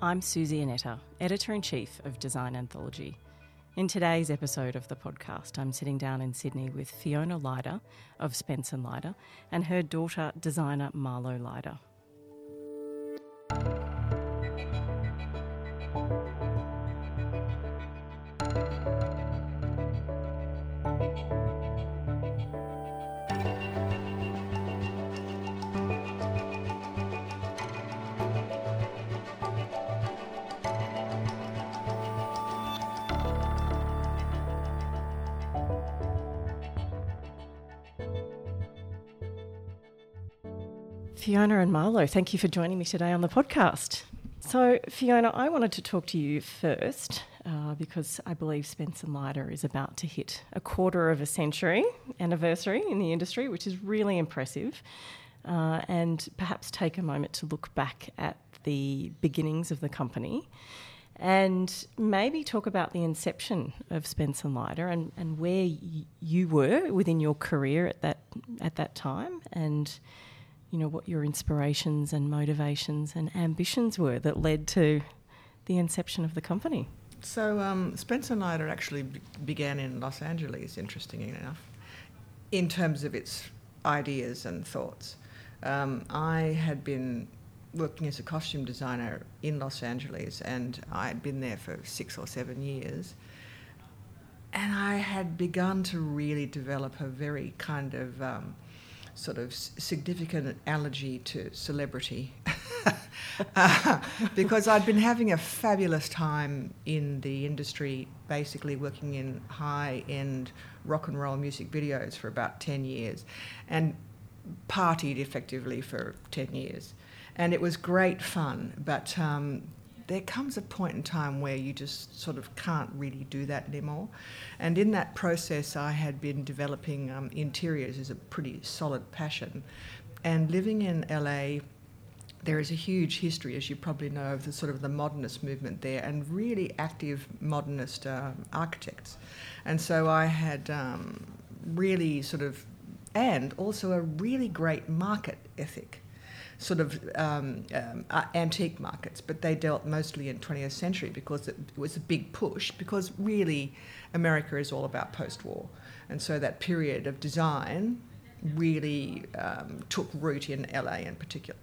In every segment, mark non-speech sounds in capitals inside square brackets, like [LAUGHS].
I'm Suzy Annetta, Editor in Chief of Design Anthology. In today's episode of the podcast, I'm sitting down in Sydney with Fiona Lyda of Spence and Lyda and her daughter, designer Marlo Lyda. Thank you for joining me today on the podcast. So, Fiona, I wanted to talk to you first uh, because I believe Spence and Lyda is about to hit a quarter of a century anniversary in the industry, which is really impressive. Uh, and perhaps take a moment to look back at the beginnings of the company and maybe talk about the inception of Spence and Lyda and, and where y- you were within your career at that at that time and you know, what your inspirations and motivations and ambitions were that led to the inception of the company. So, um, Spence and Lyda actually began in Los Angeles, interestingly enough, in terms of its ideas and thoughts. Um, I had been working as a costume designer in Los Angeles, and I had been there for six or seven years. And I had begun to really develop a very kind of um, sort of significant allergy to celebrity [LAUGHS] uh, because I'd been having a fabulous time in the industry, basically working in high end rock and roll music videos for about 10 years and partied effectively for 10 years. And it was great fun, but um, there comes a point in time where you just sort of can't really do that anymore. And in that process, I had been developing um, interiors as a pretty solid passion. And living in LA, there is a huge history, as you probably know, of the sort of the modernist movement there, and really active modernist um, architects. And so I had um, really sort of, and also a really great market ethic sort of um, um, uh, antique markets, but they dealt mostly in 20th century because it was a big push. Because really, America is all about post-war, and so that period of design really um, took root in LA in particular.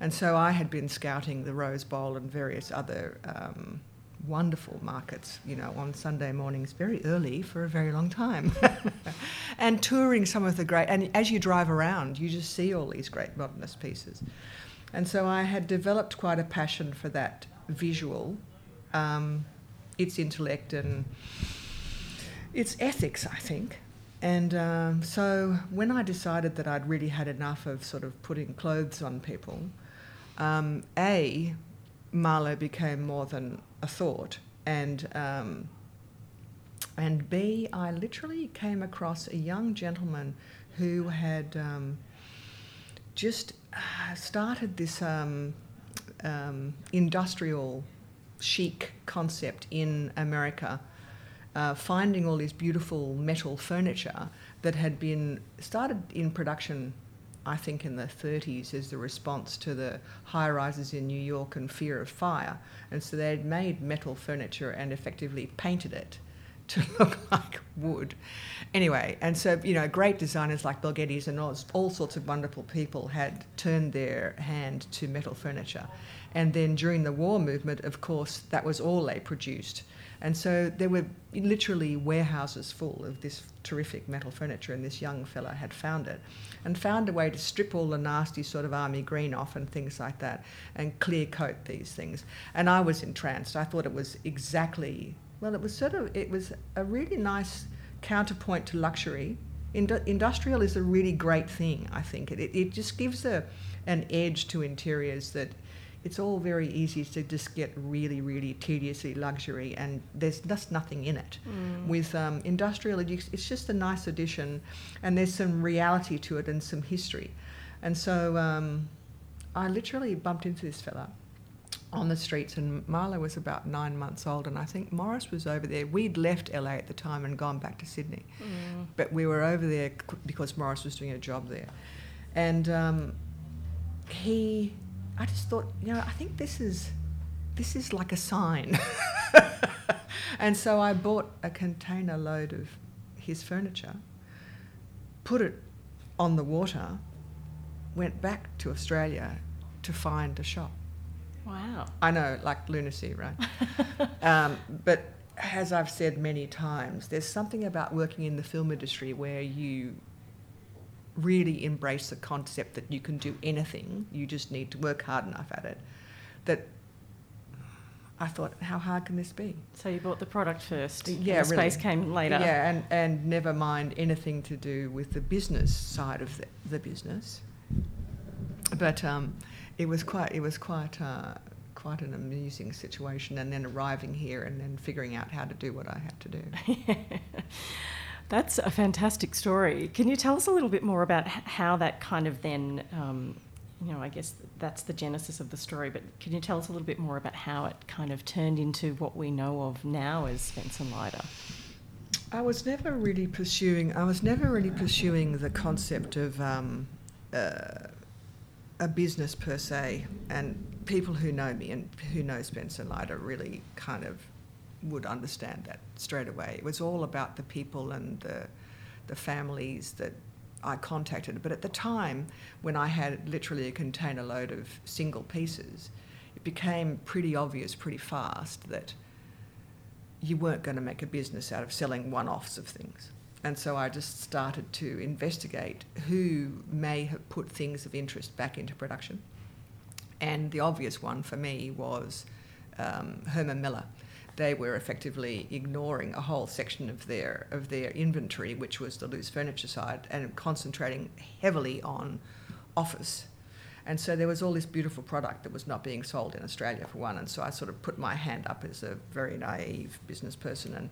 And so I had been scouting the Rose Bowl and various other um, wonderful markets, you know, on Sunday mornings very early for a very long time. [LAUGHS] and touring some of the great, and as you drive around, you just see all these great modernist pieces. And so I had developed quite a passion for that visual, um, its intellect and its ethics, I think. And um, so when I decided that I'd really had enough of sort of putting clothes on people, um, A, Marlo became more than a thought, and um, and B, I literally came across a young gentleman who had um, just uh, started this um, um, industrial chic concept in America, uh, finding all this beautiful metal furniture that had been started in production I think, in the 30s as the response to the high rises in New York and fear of fire. And so they'd made metal furniture and effectively painted it [LAUGHS] to look like wood. Anyway, and so, you know, great designers like Bel Geddes and all, all sorts of wonderful people had turned their hand to metal furniture. And then during the war movement, of course, that was all they produced. And so there were literally warehouses full of this terrific metal furniture, and this young fella had found it and found a way to strip all the nasty sort of army green off and things like that and clear coat these things. And I was entranced. I thought it was exactly, well, it was sort of, it was a really nice counterpoint to luxury. industrial is a really great thing, I think. It, it just gives a, an edge to interiors that it's all very easy to just get really, really tediously luxury, and there's just nothing in it. Mm. With um, industrial, it's just a nice addition, and there's some reality to it and some history. And so um, I literally bumped into this fella on the streets, and Marlo was about nine months old, and I think Morris was over there. We'd left LA at the time and gone back to Sydney, mm. but we were over there because Morris was doing a job there, and um, he I just thought, you know, I think this is this is like a sign. [LAUGHS] and so I bought a container load of his furniture, put it on the water, went back to Australia to find a shop. Wow. I know, like lunacy, right? [LAUGHS] um, but as I've said many times, there's something about working in the film industry where you really embrace the concept that you can do anything, you just need to work hard enough at it. That I thought, how hard can this be? So you bought the product first. Yeah, the really. space came later. Yeah, and, and never mind anything to do with the business side of the, the business. But um, it was quite it was quite uh, quite an amusing situation, and then arriving here and then figuring out how to do what I had to do. [LAUGHS] That's a fantastic story. Can you tell us a little bit more about how that kind of then, um, you know, I guess that's the genesis of the story, but can you tell us a little bit more about how it kind of turned into what we know of now as Spence and Lyda? I was never really pursuing. I was never really pursuing the concept of um, uh, a business per se, and people who know me and who know Spence and Lyda really kind of would understand that straight away. It was all about the people and the the families that I contacted. But at the time, when I had literally a container load of single pieces, it became pretty obvious pretty fast that you weren't going to make a business out of selling one offs of things. And so I just started to investigate who may have put things of interest back into production. And the obvious one for me was um, Herman Miller. They were effectively ignoring a whole section of their of their inventory, which was the loose furniture side, and concentrating heavily on office. And so there was all this beautiful product that was not being sold in Australia for one. And so I sort of put my hand up as a very naive business person and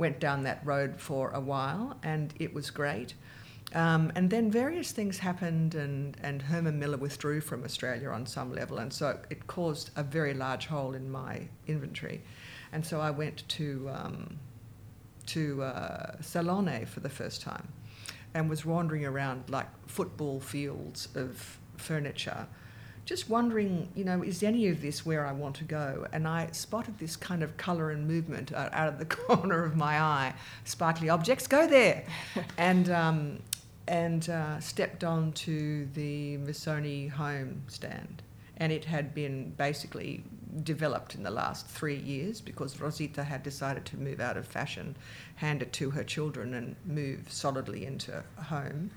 went down that road for a while, and it was great. Um, and then various things happened, and, and Herman Miller withdrew from Australia on some level, and so it caused a very large hole in my inventory. And so I went to, um, to uh, Salone for the first time and was wandering around like football fields of furniture, just wondering, you know, is any of this where I want to go? And I spotted this kind of colour and movement out, out of the [LAUGHS] corner of my eye. Sparkly objects, go there! [LAUGHS] and um, and uh, stepped on to the Missoni home stand. And it had been basically developed in the last three years because Rosita had decided to move out of fashion, hand it to her children, and move solidly into home.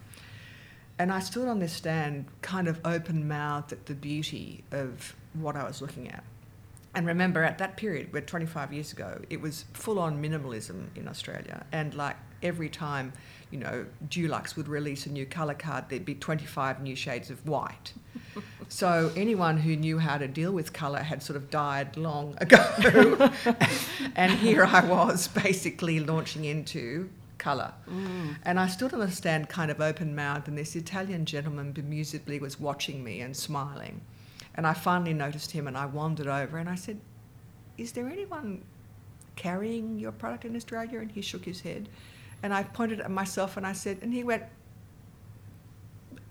And I stood on this stand, kind of open mouthed at the beauty of what I was looking at. And remember, at that period, we're 25 years ago, it was full on minimalism in Australia. And like every time, you know, Dulux would release a new colour card, there'd be 25 new shades of white. [LAUGHS] so anyone who knew how to deal with colour had sort of died long ago. [LAUGHS] [LAUGHS] and here I was basically launching into colour. Mm. And I stood on the stand kind of open mouthed, and this Italian gentleman bemusedly was watching me and smiling. And I finally noticed him and I wandered over and I said, Is there anyone carrying your product in Australia? And he shook his head. And I pointed at myself and I said, and he went,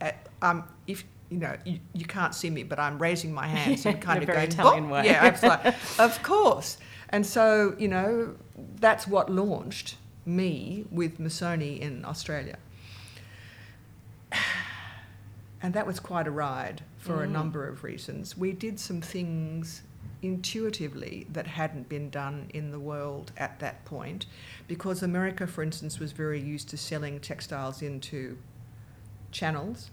"Uh, um, if you know, you, you can't see me, but I'm raising my hands [LAUGHS] and kind of very going, way. Yeah, I was like, [LAUGHS] of course. And so, you know, that's what launched me with Missoni in Australia. [SIGHS] And that was quite a ride for a Mm. number of reasons. We did some things intuitively that hadn't been done in the world at that point because America, for instance, was very used to selling textiles into channels.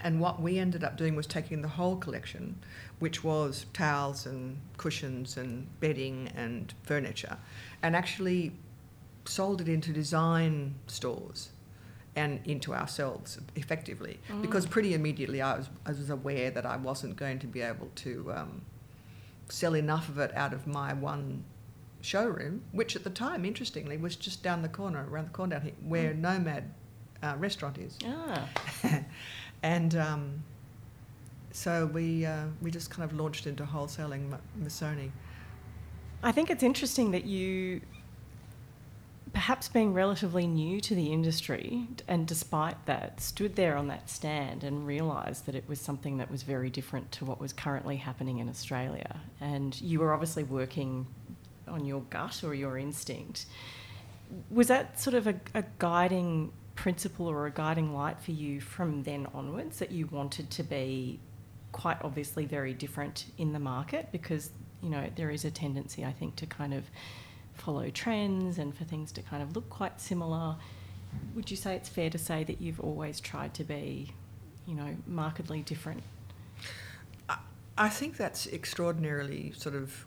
And what we ended up doing was taking the whole collection, which was towels and cushions and bedding and furniture, and actually sold it into design stores and into ourselves effectively. Mm. Because pretty immediately I was, I was aware that I wasn't going to be able to um, sell enough of it out of my one showroom, which at the time, interestingly, was just down the corner, around the corner down here, where Nomad uh, restaurant is. Ah, [LAUGHS] and um, so we uh, we just kind of launched into wholesaling Missoni. I think it's interesting that you perhaps being relatively new to the industry, and despite that, stood there on that stand and realised that it was something that was very different to what was currently happening in Australia. And you were obviously working on your gut or your instinct. Was that sort of a, a guiding principle or a guiding light for you from then onwards that you wanted to be quite obviously very different in the market because you know there is a tendency I think to kind of follow trends and for things to kind of look quite similar. Would you say it's fair to say that you've always tried to be, you know, markedly different? I think that's extraordinarily sort of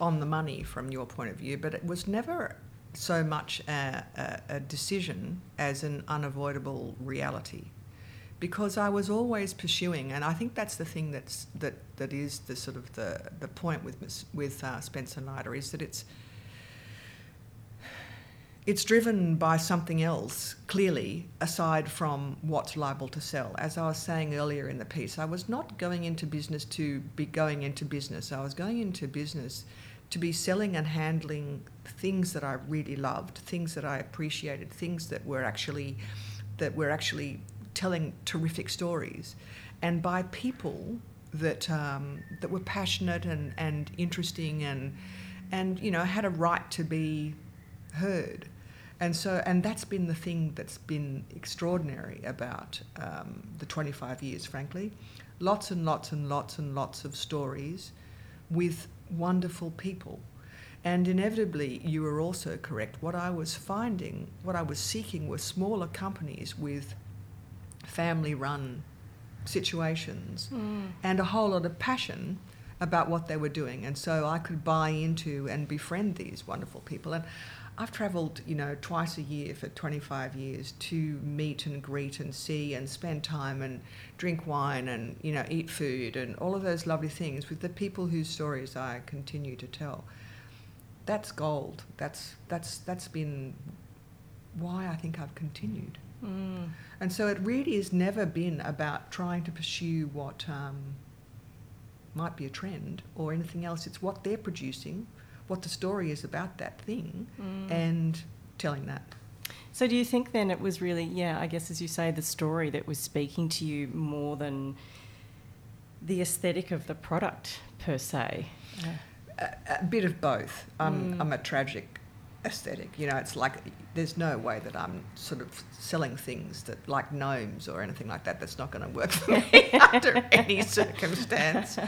on the money from your point of view, but it was never so much a, a, a decision as an unavoidable reality because I was always pursuing, and I think that's the thing that's that that is the sort of the the point with with uh, Spence and Lyda is that it's it's driven by something else, clearly, aside from what's liable to sell. As I was saying earlier in the piece, I was not going into business to be going into business. I was going into business to be selling and handling things that I really loved, things that I appreciated, things that were actually that were actually telling terrific stories, and by people that um, that were passionate and, and interesting and and you know had a right to be heard. And so, and that's been the thing that's been extraordinary about um, the 25 years, frankly. Lots and lots and lots and lots of stories with wonderful people. And inevitably, you were also correct. What I was finding, what I was seeking were smaller companies with family run situations mm. and a whole lot of passion about what they were doing. And so I could buy into and befriend these wonderful people. And I've travelled, you know, twice a year for 25 years to meet and greet and see and spend time and drink wine and, you know, eat food and all of those lovely things with the people whose stories I continue to tell. That's gold. That's, that's, that's been why I think I've continued. Mm. And so it really has never been about trying to pursue what um, might be a trend or anything else. It's what they're producing what the story is about that thing mm. and telling that. So, do you think then it was really, yeah, I guess as you say, the story that was speaking to you more than the aesthetic of the product per se? A, a, bit of both. I'm, mm. I'm a tragic aesthetic. You know, it's like there's no way that I'm sort of selling things that like gnomes or anything like that. That's not going to work for me [LAUGHS] under any circumstance.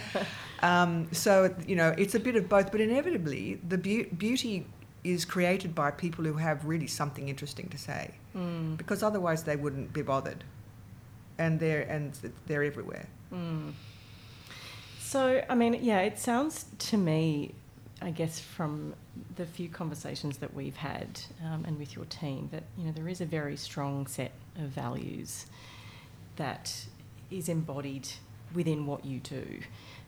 Um, so you know, it's a bit of both, but inevitably the be- beauty is created by people who have really something interesting to say, mm. because otherwise they wouldn't be bothered, and they're and they're everywhere. Mm. So I mean, yeah, it sounds to me I guess from the few conversations that we've had um, and with your team that you know there is a very strong set of values that is embodied within what you do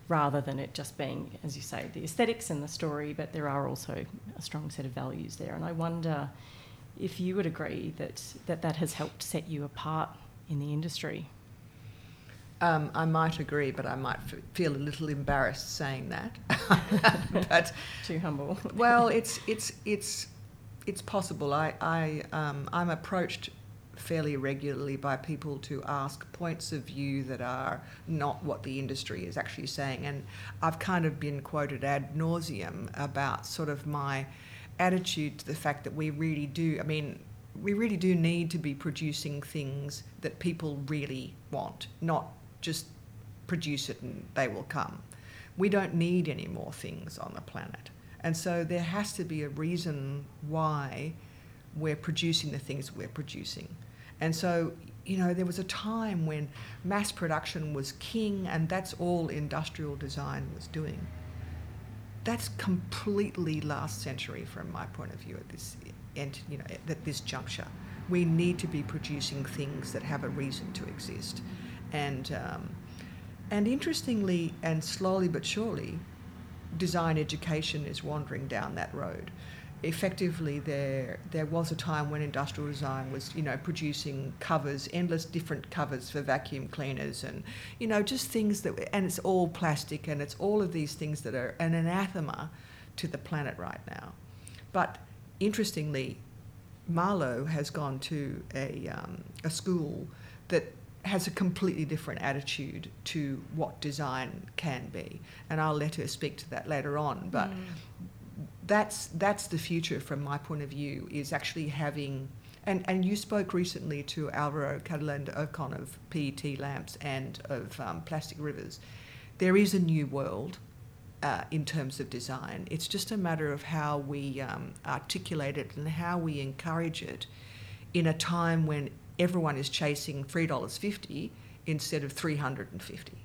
rather than it just being as you say the aesthetics and the story but there are also a strong set of values there. And I wonder if you would agree that that, that has helped set you apart in the industry um, I might agree, but I might f- feel a little embarrassed saying that. [LAUGHS] but too humble. well, it's it's it's it's possible. I I um, I'm approached fairly regularly by people to ask points of view that are not what the industry is actually saying, and I've kind of been quoted ad nauseum about sort of my attitude to the fact that we really do. I mean, we really do need to be producing things that people really want, not just produce it and they will come. We don't need any more things on the planet. And so there has to be a reason why we're producing the things we're producing. And so, you know, there was a time when mass production was king and that's all industrial design was doing. That's completely last century from my point of view at this you know, at this juncture. We need to be producing things that have a reason to exist and um, and interestingly and slowly but surely, design education is wandering down that road. Effectively, there there was a time when industrial design was you know producing covers, endless different covers for vacuum cleaners, and you know just things that and it's all plastic and it's all of these things that are an anathema to the planet right now. But interestingly, Marlo has gone to a, um, a school that has a completely different attitude to what design can be. And I'll let her speak to that later on. But mm. that's, that's the future from my point of view, is actually having. And, and you spoke recently to Alvaro Catalán de Ocón of PET lamps and of um, Plastic Rivers. There is a new world uh, in terms of design. It's just a matter of how we um, articulate it and how we encourage it in a time when everyone is chasing $3.50 instead of 350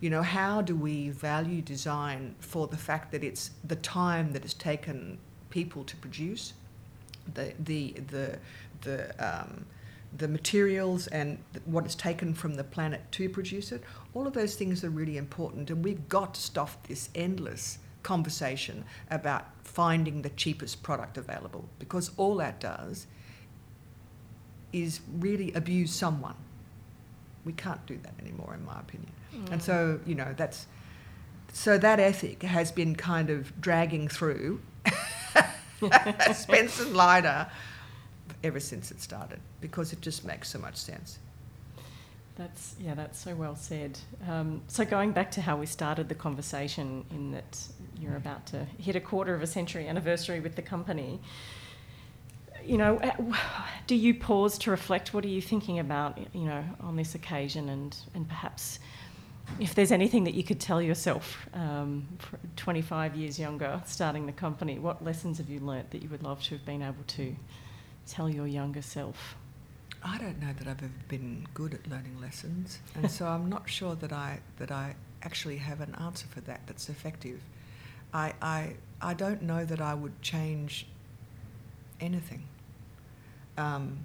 you know how do we value design for the fact that it's the time that it's taken people to produce? The the the the um, the materials and what is taken from the planet to produce it all of those things are really important and we've got to stop this endless conversation about finding the cheapest product available because all that does is really abuse someone. We can't do that anymore, in my opinion. Mm. And so, you know, that's so that ethic has been kind of dragging through [LAUGHS] Spence and Lyda ever since it started because it just makes so much sense. That's yeah, that's so well said. Um, so going back to how we started the conversation, in that you're about to hit a quarter of a century anniversary with the company you know, do you pause to reflect? What are you thinking about, you know, on this occasion, and and perhaps if there's anything that you could tell yourself, um, 25 years younger, starting the company, what lessons have you learnt that you would love to have been able to tell your younger self? I don't know that I've ever been good at learning lessons, [LAUGHS] and so I'm not sure that I that I actually have an answer for that that's effective. I I I don't know that I would change anything. Um,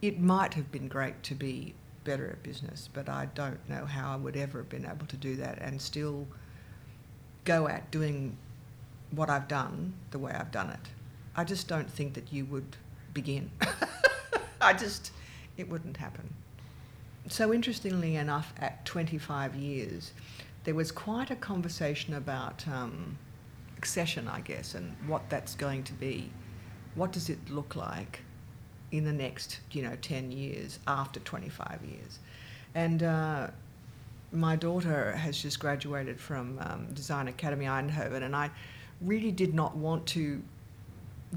it might have been great to be better at business, but I don't know how I would ever have been able to do that and still go at doing what I've done the way I've done it. I just don't think that you would begin. [LAUGHS] I just, it wouldn't happen. So, interestingly enough, at 25 years, there was quite a conversation about um, accession, I guess, and what that's going to be. What does it look like? In the next, you know, 10 years after 25 years. And uh, my daughter has just graduated from um, Design Academy Eindhoven, and I really did not want to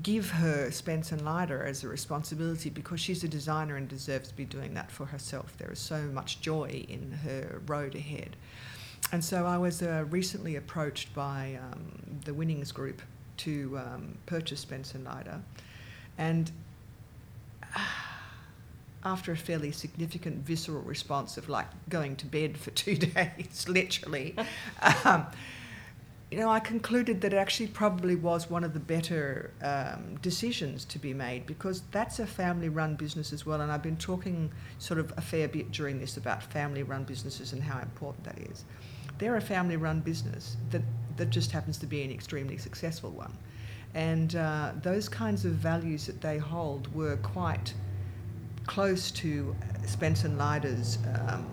give her Spence and Lyda as a responsibility because she's a designer and deserves to be doing that for herself. There is so much joy in her road ahead. And so I was uh, recently approached by um, the Winnings Group to um, purchase Spence and Lyda. And [SIGHS] after a fairly significant visceral response of like going to bed for [LAUGHS] two days, literally, [LAUGHS] um, you know, I concluded that it actually probably was one of the better um, decisions to be made because that's a family run business as well. And I've been talking sort of a fair bit during this about family run businesses and how important that is. They're a family run business that, that just happens to be an extremely successful one. And uh, those kinds of values that they hold were quite close to Spence and Lyda's um,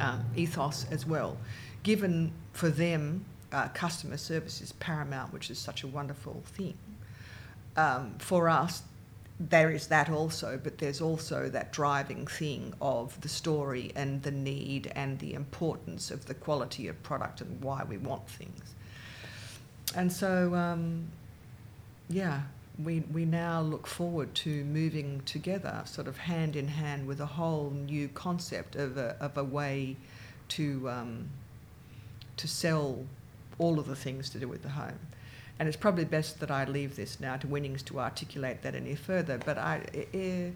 uh, ethos as well, given for them uh, customer service is paramount, which is such a wonderful thing. Um, for us, there is that also, but there's also that driving thing of the story and the need and the importance of the quality of product and why we want things. And so, um, yeah, we, we now look forward to moving together, sort of hand in hand, with a whole new concept of a, of a way to, um, to sell all of the things to do with the home. And it's probably best that I leave this now to Winnings to articulate that any further. But I, it,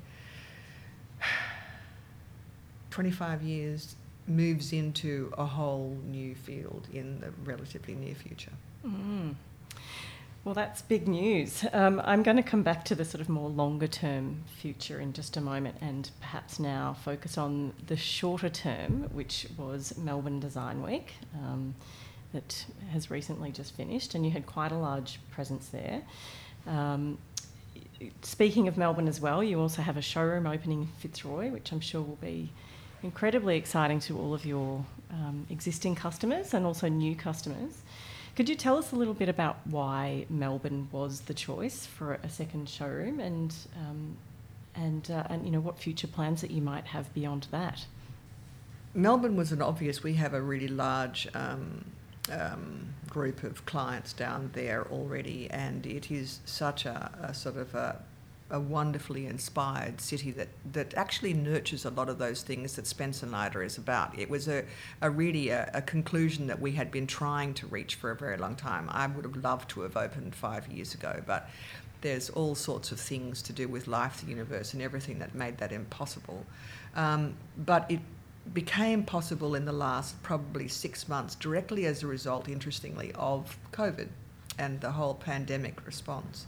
[SIGHS] 25 years moves into a whole new field in the relatively near future. Mm. Well, that's big news. Um, I'm going to come back to the sort of more longer term future in just a moment and perhaps now focus on the shorter term, which was Melbourne Design Week um, that has recently just finished, and you had quite a large presence there. Um, speaking of Melbourne as well, you also have a showroom opening in Fitzroy, which I'm sure will be incredibly exciting to all of your um, existing customers and also new customers. Could you tell us a little bit about why Melbourne was the choice for a second showroom, and um, and uh, and you know what future plans that you might have beyond that? Melbourne was an obvious. We have a really large um, um, group of clients down there already, and it is such a, a sort of a, a, wonderfully inspired city that, that actually nurtures a lot of those things that Spence and Lyda is about. It was a, a really a, a conclusion that we had been trying to reach for a very long time. I would have loved to have opened five years ago, but there's all sorts of things to do with life, the universe, and everything that made that impossible. Um, but it became possible in the last probably six months, directly as a result, interestingly, of COVID and the whole pandemic response.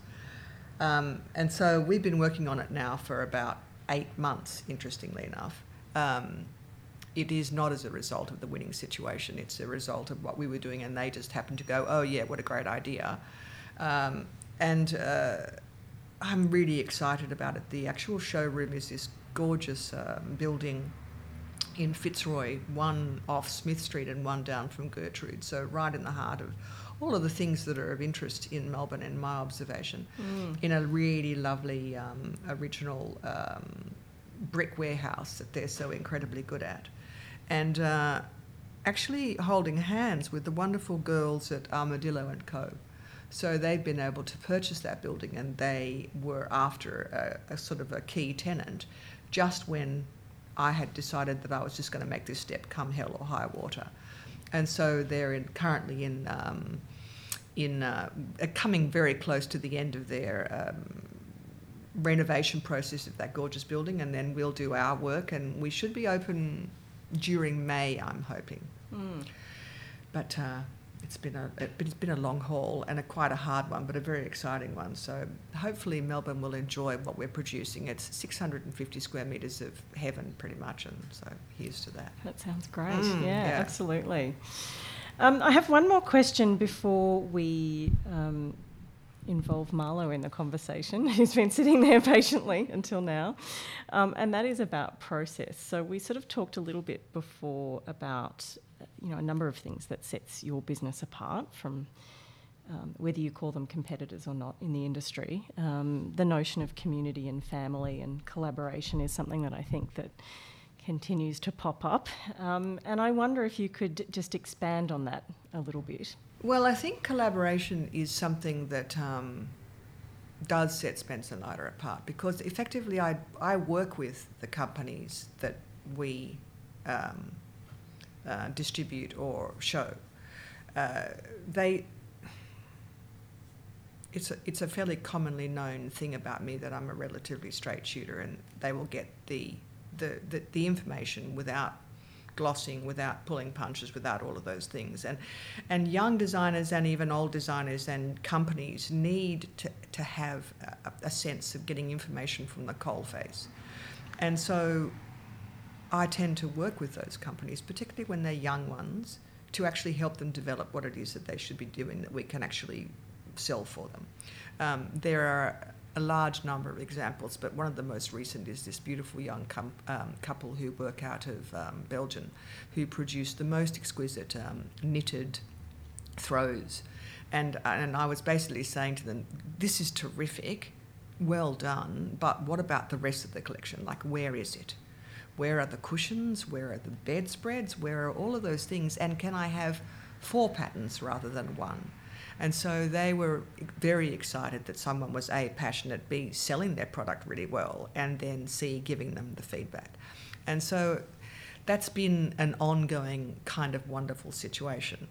Um, and so we've been working on it now for about eight months, interestingly enough. Um, it is not as a result of the winning situation, it's a result of what we were doing, and they just happened to go, oh, yeah, what a great idea. Um, and uh, I'm really excited about it. The actual showroom is this gorgeous um, building in Fitzroy, one off Smith Street and one down from Gertrude. So, right in the heart of all of the things that are of interest in Melbourne in my observation, mm. in a really lovely um, original um, brick warehouse that they're so incredibly good at. And uh, actually holding hands with the wonderful girls at Armadillo and Co. So they've been able to purchase that building, and they were after a, a sort of a key tenant just when I had decided that I was just going to make this step come hell or high water. And so they're in, currently in, um, in uh, coming very close to the end of their um, renovation process of that gorgeous building, and then we'll do our work, and we should be open during May, I'm hoping. Mm. But uh, it's been a it's been a long haul and a quite a hard one, but a very exciting one. So hopefully Melbourne will enjoy what we're producing. It's 650 square metres of heaven, pretty much, and so here's to that. That sounds great. Mm, yeah, yeah, absolutely. Um, I have one more question before we. Um, involve Marlo in the conversation, [LAUGHS] who's been sitting there [LAUGHS] patiently until now, um, and that is about process. So we sort of talked a little bit before about you know, a number of things that sets your business apart from um, whether you call them competitors or not in the industry. Um, the notion of community and family and collaboration is something that I think that continues to pop up. Um, and I wonder if you could just expand on that a little bit. Well, I think collaboration is something that um, does set Spence and Lyda apart because effectively I, I work with the companies that we um, uh, distribute or show. Uh, they it's a, it's a fairly commonly known thing about me that I'm a relatively straight shooter, and they will get the the, the, the information without glossing, without pulling punches, without all of those things. And and young designers and even old designers and companies need to, to have a, a sense of getting information from the coal face. And so I tend to work with those companies, particularly when they're young ones, to actually help them develop what it is that they should be doing that we can actually sell for them. Um, there are a large number of examples, but one of the most recent is this beautiful young com- um, couple who work out of um, Belgium who produce the most exquisite um, knitted throws. And, and I was basically saying to them, This is terrific, well done, but what about the rest of the collection? Like, where is it? Where are the cushions? Where are the bedspreads? Where are all of those things? And can I have four patterns rather than one? And so they were very excited that someone was A, passionate, B, selling their product really well, and then C, giving them the feedback. And so that's been an ongoing kind of wonderful situation.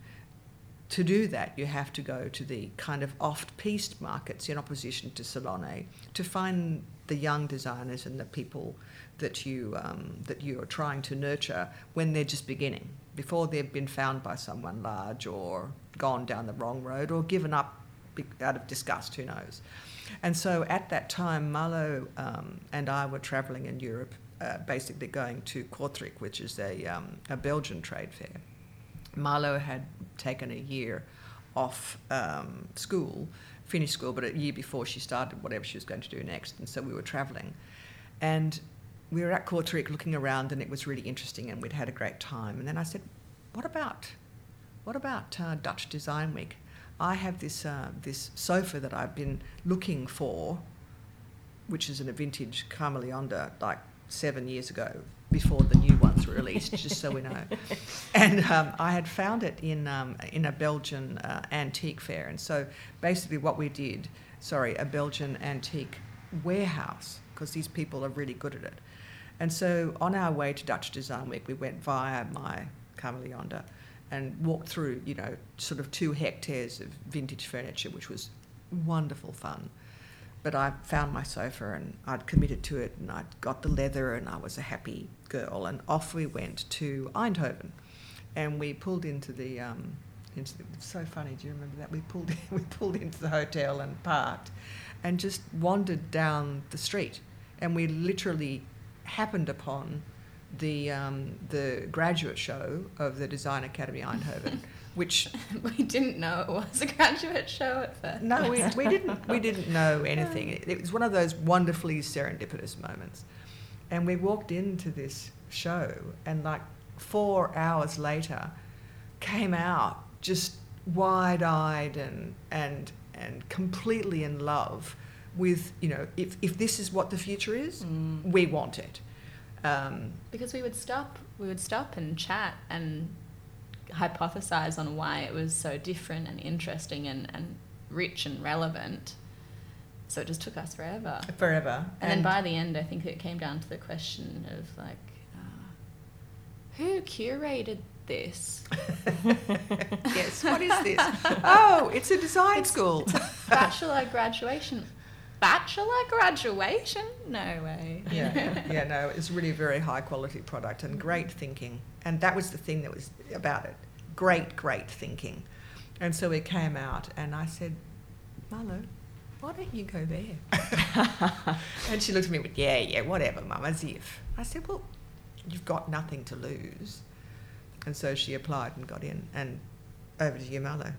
To do that, you have to go to the kind of oft pieced markets in opposition to Salone to find the young designers and the people that you um, that you are trying to nurture when they're just beginning, before they've been found by someone large or gone down the wrong road or given up out of disgust. Who knows? And so at that time, Marlo um, and I were travelling in Europe, uh, basically going to Kortrijk, which is a, um, a Belgian trade fair. Marlo had taken a year off um, school, finished school, but a year before she started whatever she was going to do next. And so we were travelling. And we were at Kortrijk looking around and it was really interesting and we'd had a great time. And then I said, what about, what about uh, Dutch Design Week? I have this uh, this sofa that I've been looking for, which is in a vintage Camaleonda, like seven years ago, before the new ones were released, just so we know. [LAUGHS] And um, I had found it in um, in a Belgian uh, antique fair, and so basically what we did, sorry, a Belgian antique warehouse, because these people are really good at it. And so on our way to Dutch Design Week, we went via my Camelionda and walked through, you know, sort of two hectares of vintage furniture, which was wonderful fun. But I found my sofa and I'd committed to it and I'd got the leather and I was a happy girl. And off we went to Eindhoven and we pulled into the. Um, into the, so funny. Do you remember that we pulled [LAUGHS] we pulled into the hotel and parked, and just wandered down the street, and we literally happened upon the um, the graduate show of the Design Academy Eindhoven, [LAUGHS] which we didn't know it was a graduate show at first. No, we, we didn't we didn't know anything. It, it was one of those wonderfully serendipitous moments, and we walked into this show, and like four hours later, came out just wide eyed and and and completely in love with you know if if this is what the future is, Mm. we want it. Um, because we would stop we would stop and chat and hypothesize on why it was so different and interesting and, and rich and relevant so it just took us forever forever. and, then by the end i think it came down to the question of like uh, who curated this [LAUGHS] yes, what is this? [LAUGHS] oh, it's a design school. bachelor graduation bachelor graduation no way yeah, [LAUGHS] yeah, no, it's really a very high quality product and great thinking. And that was the thing that was about it. Great, great thinking. And so we came out and I said, Marlo, why don't you go there? [LAUGHS] and she looked at me with, yeah, yeah, whatever, mum, as if. I said, well, you've got nothing to lose. And so she applied and got in. And over to you, Marlo.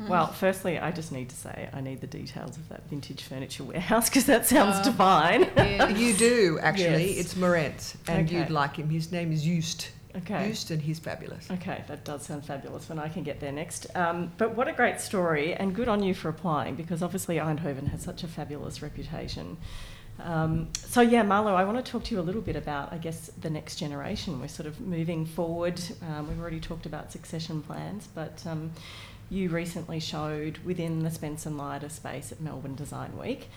Mm. Well, firstly, I just need to say I need the details of that vintage furniture warehouse because that sounds Oh. divine. [LAUGHS] Yeah. You do, actually. Yes. It's Moretz. And Okay. you'd like him. His name is Just. Okay. Just, and he's fabulous. Okay, that does sound fabulous when I can get there next. Um, but what a great story, and good on you for applying because obviously Eindhoven has such a fabulous reputation. Um, so, yeah, Marlo, I want to talk to you a little bit about, I guess, the next generation. We're sort of moving forward. Um, we've already talked about succession plans, but um, you recently showed within the Spence and Lyda space at Melbourne Design Week.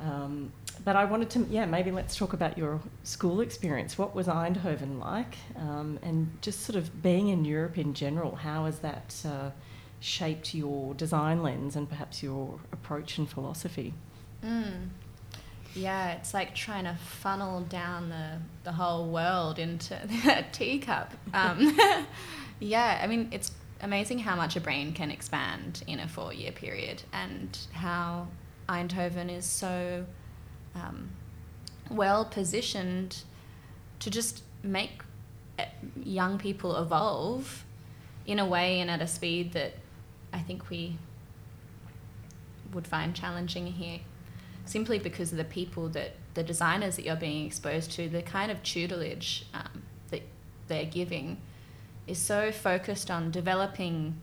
Um, but I wanted to, yeah, maybe let's talk about your school experience. What was Eindhoven like? Um, and just sort of being in Europe in general, how has that uh, shaped your design lens and perhaps your approach and philosophy? Mm. Yeah, it's like trying to funnel down the, the whole world into [LAUGHS] a teacup. Um, [LAUGHS] yeah, I mean, it's amazing how much a brain can expand in a four year period and how Eindhoven is so um, well positioned to just make uh, young people evolve in a way and at a speed that I think we would find challenging here simply because of the people that the designers that you're being exposed to, the kind of tutelage um, that they're giving is so focused on developing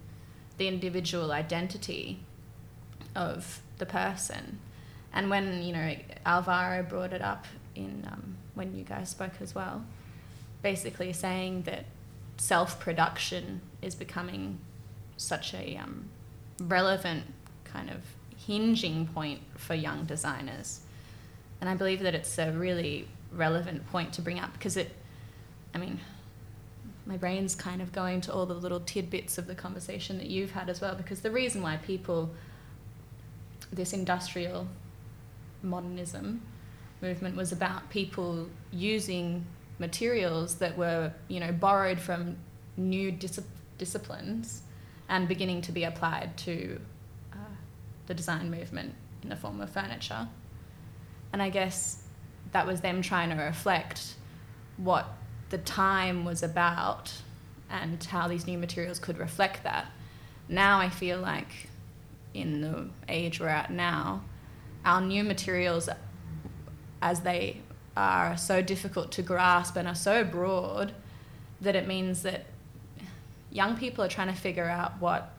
the individual identity of the person. And when, you know, Alvaro brought it up in um, when you guys spoke as well, basically saying that self production is becoming such a um, relevant kind of hinging point for young designers. And I believe that it's a really relevant point to bring up because it, I mean, my brain's kind of going to all the little tidbits of the conversation that you've had as well because the reason why people, this industrial modernism movement was about people using materials that were, you know, borrowed from new dis- disciplines and beginning to be applied to uh, the design movement in the form of furniture. And I guess that was them trying to reflect what the time was about and how these new materials could reflect that. Now I feel like in the age we're at now, our new materials, as they are so difficult to grasp and are so broad, that it means that young people are trying to figure out what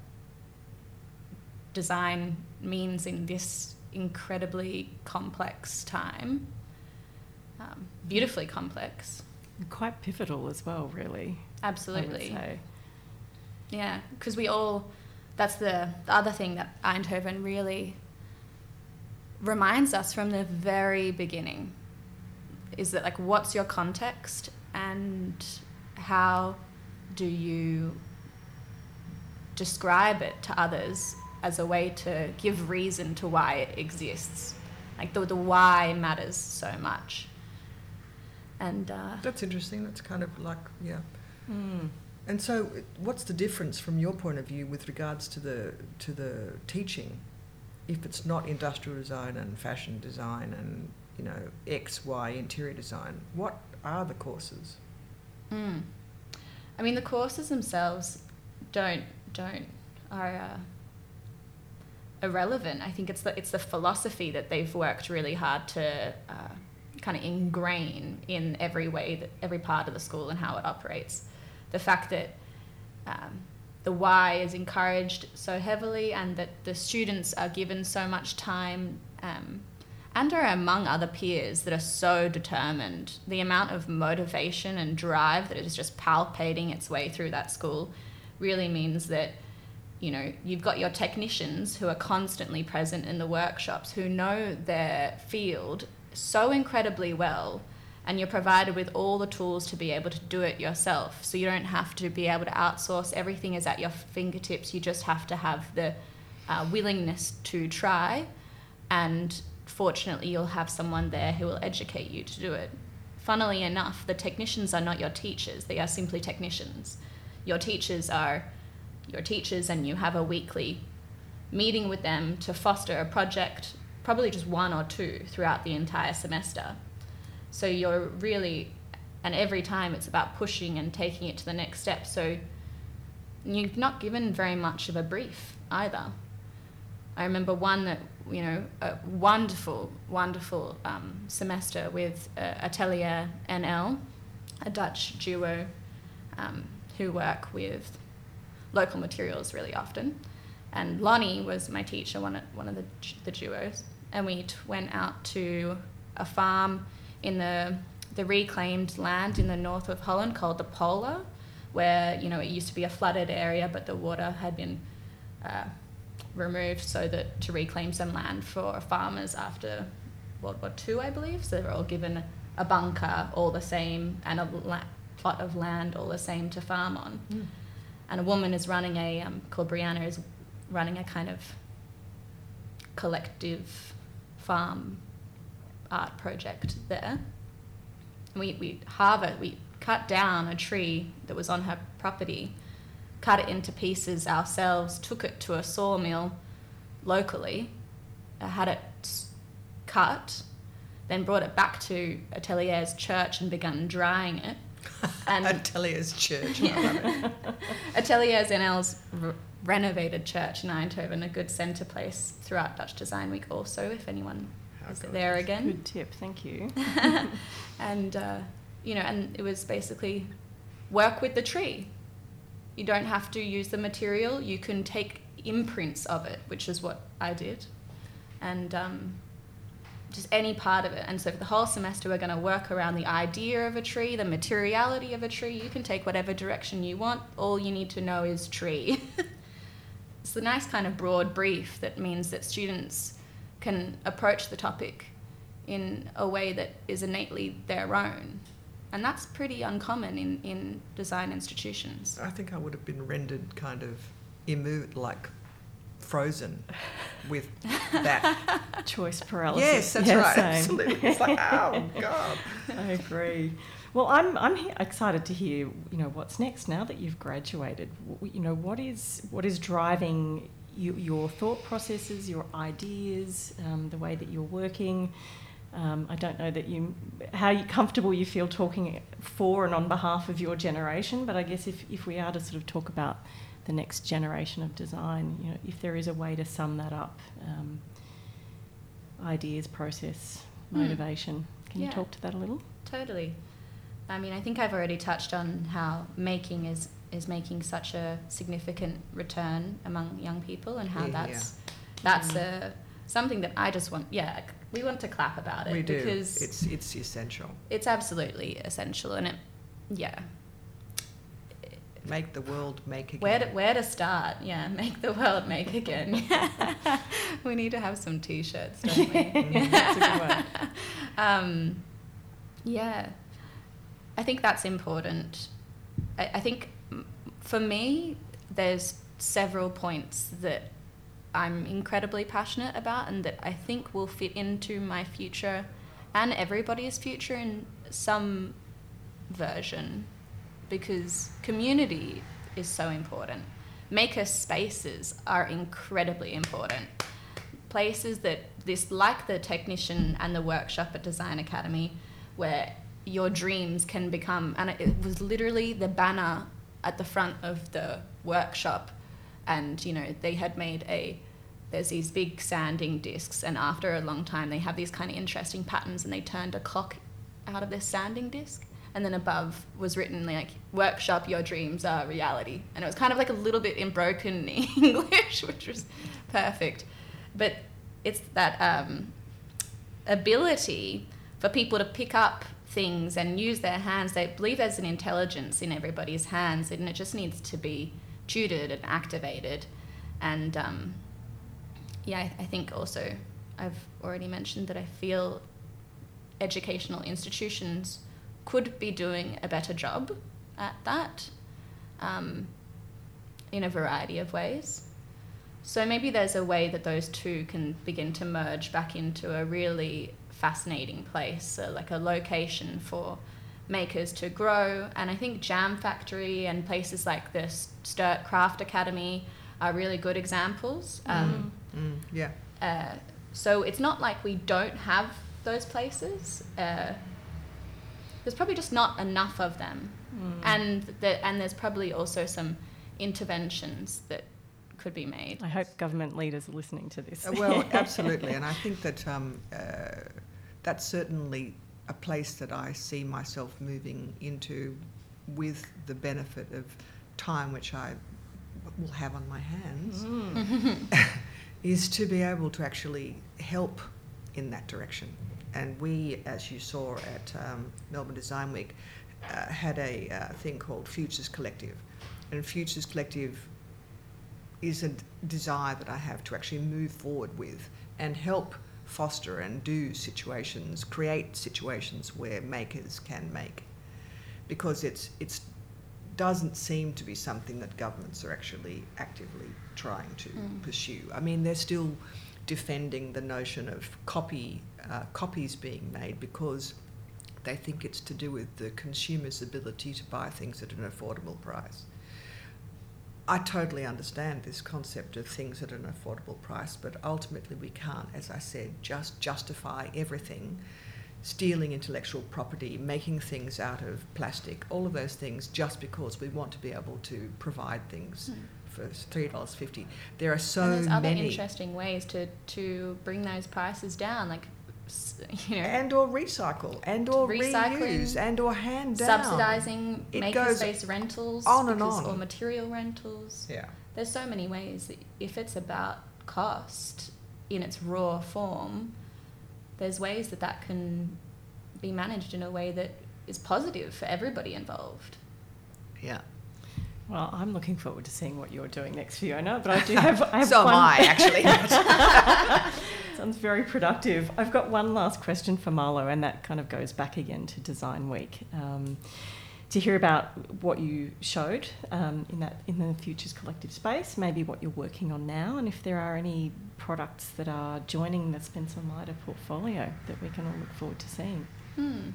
design means in this incredibly complex time. Um, beautifully complex. Quite pivotal as well, really. Absolutely. Yeah, because we all, that's the, the other thing that Eindhoven really reminds us from the very beginning is that, like, what's your context and how do you describe it to others as a way to give reason to why it exists? Like, the, the why matters so much. And uh, That's interesting. That's kind of like, yeah. Mm. And so, what's the difference from your point of view with regards to the to the teaching, if it's not industrial design and fashion design and you know X Y interior design? What are the courses? Mm. I mean, the courses themselves don't don't are uh, irrelevant. I think it's the it's the philosophy that they've worked really hard to uh, kind of ingrain in every way that every part of the school and how it operates. The fact that um, the why is encouraged so heavily, and that the students are given so much time. Um, and are among other peers that are so determined. The amount of motivation and drive that is just palpating its way through that school really means that you know you've got your technicians who are constantly present in the workshops who know their field so incredibly well and you're provided with all the tools to be able to do it yourself. So you don't have to be able to outsource. Everything is at your fingertips. You just have to have the uh, willingness to try. And fortunately you'll have someone there who will educate you to do it. Funnily enough, the technicians are not your teachers, they are simply technicians. Your teachers are your teachers, and you have a weekly meeting with them to foster a project, probably just one or two throughout the entire semester. So you're really, and every time it's about pushing and taking it to the next step. So you're not given very much of a brief either. I remember one that you know a wonderful, wonderful um, semester with uh, Atelier NL, a Dutch duo um, who work with local materials really often. And Lonny was my teacher, one of, one of the, the duos, and we t- went out to a farm in the the reclaimed land in the north of Holland called the Pola, where you know it used to be a flooded area, but the water had been uh, removed so that to reclaim some land for farmers after World War II, I believe. So they were all given a bunker, all the same, and a la- plot of land, all the same to farm on. Mm. And a woman is running a um, called Brianna is running a kind of collective farm art project there. We we harvest we cut down a tree that was on her property cut it into pieces ourselves, took it to a sawmill locally, uh, had it cut, then brought it back to Atelier's church and began drying it. [LAUGHS] And Atelier's church. Yeah. [LAUGHS] Atelier's NL's renovated church in Eindhoven, a good centre place throughout Dutch Design Week also, if anyone How is good. there again. Good tip, thank you. [LAUGHS] [LAUGHS] and uh, you know, and it was basically work with the tree. You don't have to use the material. You can take imprints of it, which is what I did, and um, just any part of it. And so for the whole semester, we're going to work around the idea of a tree, the materiality of a tree. You can take whatever direction you want. All you need to know is tree. [LAUGHS] it's a nice kind of broad brief that means that students can approach the topic in a way that is innately their own. And that's pretty uncommon in, in design institutions. I think I would have been rendered kind of immoved, like frozen with that. [LAUGHS] Choice paralysis. yes, that's Yeah, right. same. Absolutely. It's like, oh, [LAUGHS] God. I agree. Well, I'm I'm excited to hear you know what's next now that you've graduated. You know what is what is driving you, your thought processes, your ideas, um, the way that you're working. Um, I don't know that you how you, comfortable you feel talking for and on behalf of your generation, but I guess if if we are to sort of talk about the next generation of design, you know, if there is a way to sum that up, um, ideas, process, Hmm. motivation. Can Yeah. you talk to that a little? Totally. I mean, I think I've already touched on how making is is making such a significant return among young people and how Yeah, that's That's a something that I just want. Yeah, we want to clap about it we do. because It's it's essential. it's absolutely essential, and it, yeah. Make the world make again. Where to, where to start? Yeah, [LAUGHS] make the world make again. [LAUGHS] we need to have some t-shirts, don't we? [LAUGHS] That's a good one. um, yeah, I think that's important. I, I think for me, there's several points that I'm incredibly passionate about and that I think will fit into my future and everybody's future in some version because community is so important. Maker spaces are incredibly important. Places that this, like the technician and the workshop at Design Academy, where your dreams can become, and it was literally the banner at the front of the workshop, and you know they had made a. There's these big sanding discs, and after a long time, they have these kind of interesting patterns, and they turned a clock out of this sanding disc. And then above was written like workshop your dreams are reality. And it was kind of like a little bit in broken [LAUGHS] english which was perfect. But it's that um, ability for people to pick up things and use their hands they believe there's an intelligence in everybody's hands and it just needs to be tutored and activated and um, yeah I, I think also i've already mentioned that i feel educational institutions could be doing a better job at that um, in a variety of ways. So maybe there's a way that those two can begin to merge back into a really fascinating place, so like a location for makers to grow. And I think Jam Factory and places like the Sturt Craft Academy are really good examples. Um, Mm, yeah. uh, so it's not like we don't have those places. Uh, there's probably just not enough of them, Mm. and the, and there's probably also some interventions that could be made. I hope government leaders are listening to this. Uh, well, [LAUGHS] absolutely, and I think that um, uh, that's certainly a place that I see myself moving into, with the benefit of time which I will have on my hands, Mm. [LAUGHS] [LAUGHS] is to be able to actually help in that direction. And we, as you saw at um, Melbourne Design Week, uh, had a uh, thing called Futures Collective, and Futures Collective is a desire that I have to actually move forward with and help foster and do situations, create situations where makers can make, because it's it's doesn't seem to be something that governments are actually actively trying to Mm. pursue. I mean, they're still defending the notion of copy uh, copies being made because they think it's to do with the consumer's ability to buy things at an affordable price. I totally understand this concept of things at an affordable price, but ultimately we can't, as I said, just justify everything, stealing intellectual property, making things out of plastic, all of those things, just because we want to be able to provide things Hmm. for three dollars fifty. There are so and there's other many, interesting ways to to bring those prices down, like you know, and or recycle, and or reuse, and or hand down. subsidizing It goes makerspace rentals on and because- on. or material rentals. Yeah. There's so many ways. that If it's about cost in its raw form, there's ways that that can be managed in a way that is positive for everybody involved. Yeah. Well, I'm looking forward to seeing what you're doing next, Fiona. But I do have. I [LAUGHS] have so am one- I, actually. [LAUGHS] [LAUGHS] Sounds very productive. I've got one last question for Marlo, and that kind of goes back again to Design Week. Um, to hear about what you showed um, in that in the Futures Collective space, maybe what you're working on now, and if there are any products that are joining the Spencer Leiter portfolio that we can all look forward to seeing. Hmm.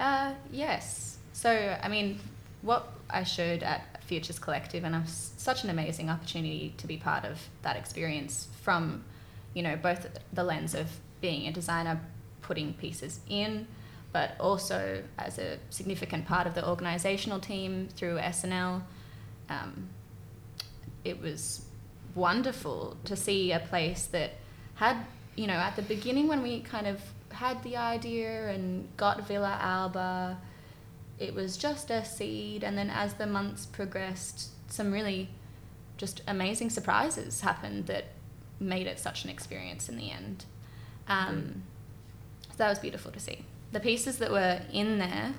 Uh, yes. So, I mean, what I showed at Futures Collective, and was such an amazing opportunity to be part of that experience from, you know, both the lens of being a designer, putting pieces in, but also as a significant part of the organizational team through SNL. Um, it was wonderful to see a place that had, you know, at the beginning when we kind of had the idea and got Villa Alba, it was just a seed. And then as the months progressed, some really just amazing surprises happened that made it such an experience in the end. Um, so that was beautiful to see. The pieces that were in there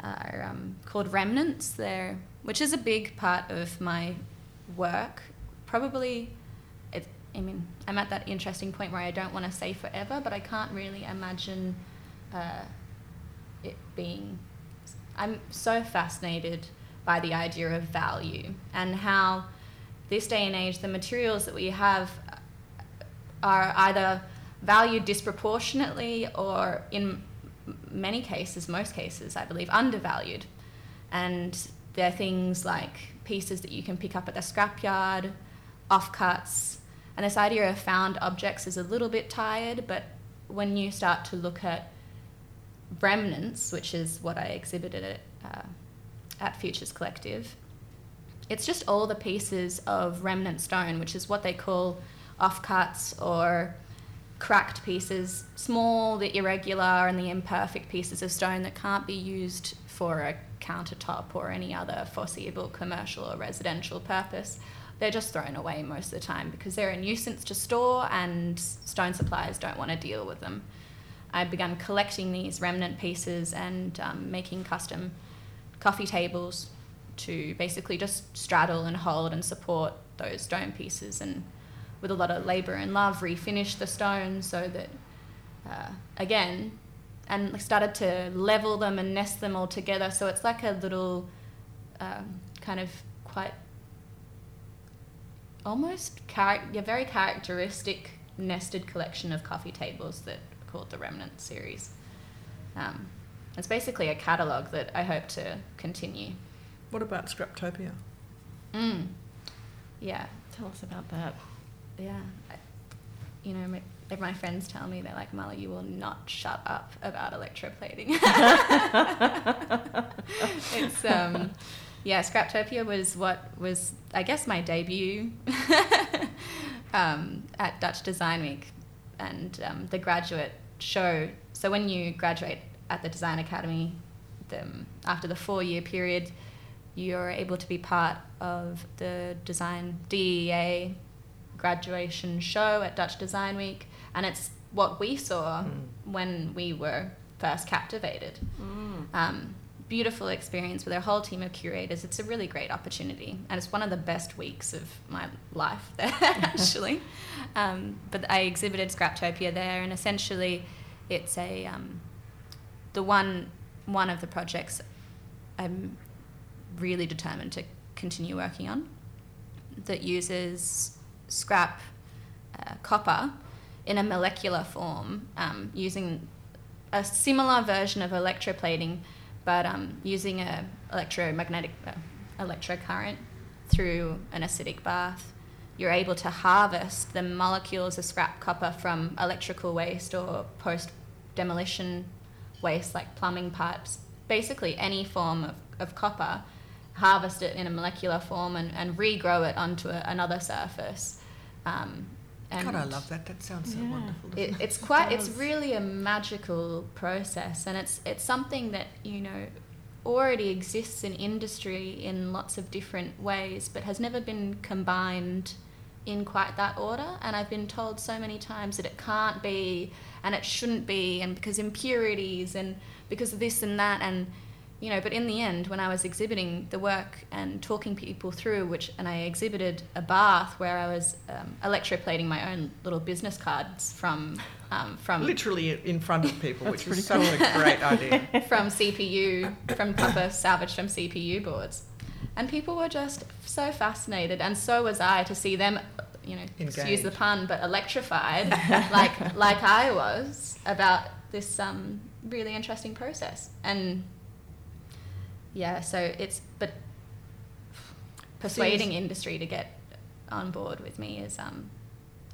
are um, called remnants. There, which is a big part of my work. Probably, it, I mean, I'm at that interesting point where I don't want to say forever, but I can't really imagine uh, it being. I'm so fascinated by the idea of value and how this day and age the materials that we have are either valued disproportionately or in many cases, most cases, I believe, undervalued. And there are things like pieces that you can pick up at the scrapyard, offcuts, and this idea of found objects is a little bit tired, but when you start to look at remnants, which is what I exhibited at, uh, at Futures Collective, it's just all the pieces of remnant stone, which is what they call offcuts or cracked pieces, small, the irregular, and the imperfect pieces of stone that can't be used for a countertop or any other foreseeable commercial or residential purpose. They're just thrown away most of the time because they're a nuisance to store and stone suppliers don't want to deal with them. I've begun collecting these remnant pieces and um, making custom coffee tables to basically just straddle and hold and support those stone pieces and with a lot of labour and love, refinished the stone so that, uh, again, and started to level them and nest them all together. So it's like a little um, kind of quite almost char- yeah, very characteristic nested collection of coffee tables that are called the Remnant series. Um, it's basically a catalogue that I hope to continue. What about Scraptopia? Mm. Yeah, Tell us about that. Yeah. I, you know, my, my friends tell me they're like, Marlo, you will not shut up about electroplating. [LAUGHS] it's um, yeah, Scraptopia was what was I guess my debut [LAUGHS] um, at Dutch Design Week and um, the graduate show. So when you graduate at the Design Academy, the, after the four-year period, you're able to be part of the design DAE graduation show at Dutch Design Week, and it's what we saw Mm. when we were first captivated. Mm. Um, beautiful experience with a whole team of curators. It's a really great opportunity, and it's one of the best weeks of my life there, [LAUGHS] actually. Um, but I exhibited Scraptopia there, and essentially, it's a um, the one one of the projects I'm really determined to continue working on that uses scrap uh, copper in a molecular form um, using a similar version of electroplating but um, using a electromagnetic uh, electrocurrent through an acidic bath. You're able to harvest the molecules of scrap copper from electrical waste or post demolition waste like plumbing pipes. Basically any form of, of copper harvest it in a molecular form and, and regrow it onto a, another surface um, and God, I love that. That sounds so Yeah. wonderful. it, it? it's quite it's really a magical process and it's it's something that you know already exists in industry in lots of different ways but has never been combined in quite that order and i've been told so many times that it can't be and it shouldn't be and because impurities and because of this and that and you know but in the end when i was exhibiting the work and talking people through which and i exhibited a bath where i was um, electroplating my own little business cards from um, from Literally in front of people, which is pretty such a great idea. [LAUGHS] from cpu from copper salvaged from cpu boards. And people were just so fascinated and so was i to see them you know excuse the pun but electrified [LAUGHS] like like i was about this um, really interesting process. And yeah so it's but persuading industry to get on board with me is um,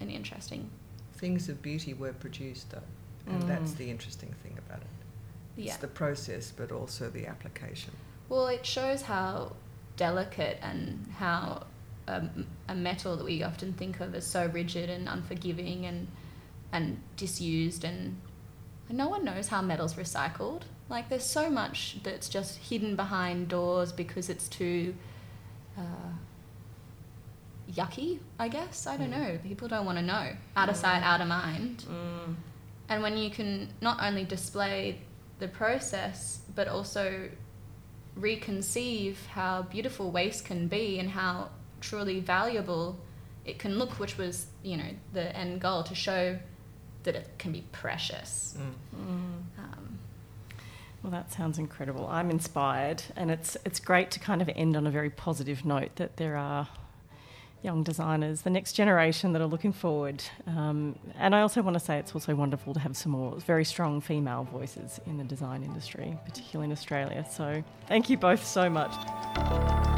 an interesting Things of beauty were produced, though, and that's Mm. the interesting thing about it. yeah It's the process, but also the application. Well, it shows how delicate and how um, a metal that we often think of as so rigid and unforgiving and and disused and, and no one knows how metal's recycled. Like there's so much that's just hidden behind doors because it's too uh, yucky, I guess. I don't know. People don't want to know. Out of sight, out of mind. Mm. And when you can not only display the process, but also reconceive how beautiful waste can be and how truly valuable it can look, which was, you know, the end goal to show that it can be precious. Mm. Well, that sounds incredible. I'm inspired, and it's it's great to kind of end on a very positive note that there are young designers, the next generation that are looking forward. Um, and I also want to say it's also wonderful to have some more very strong female voices in the design industry, particularly in Australia. So thank you both so much.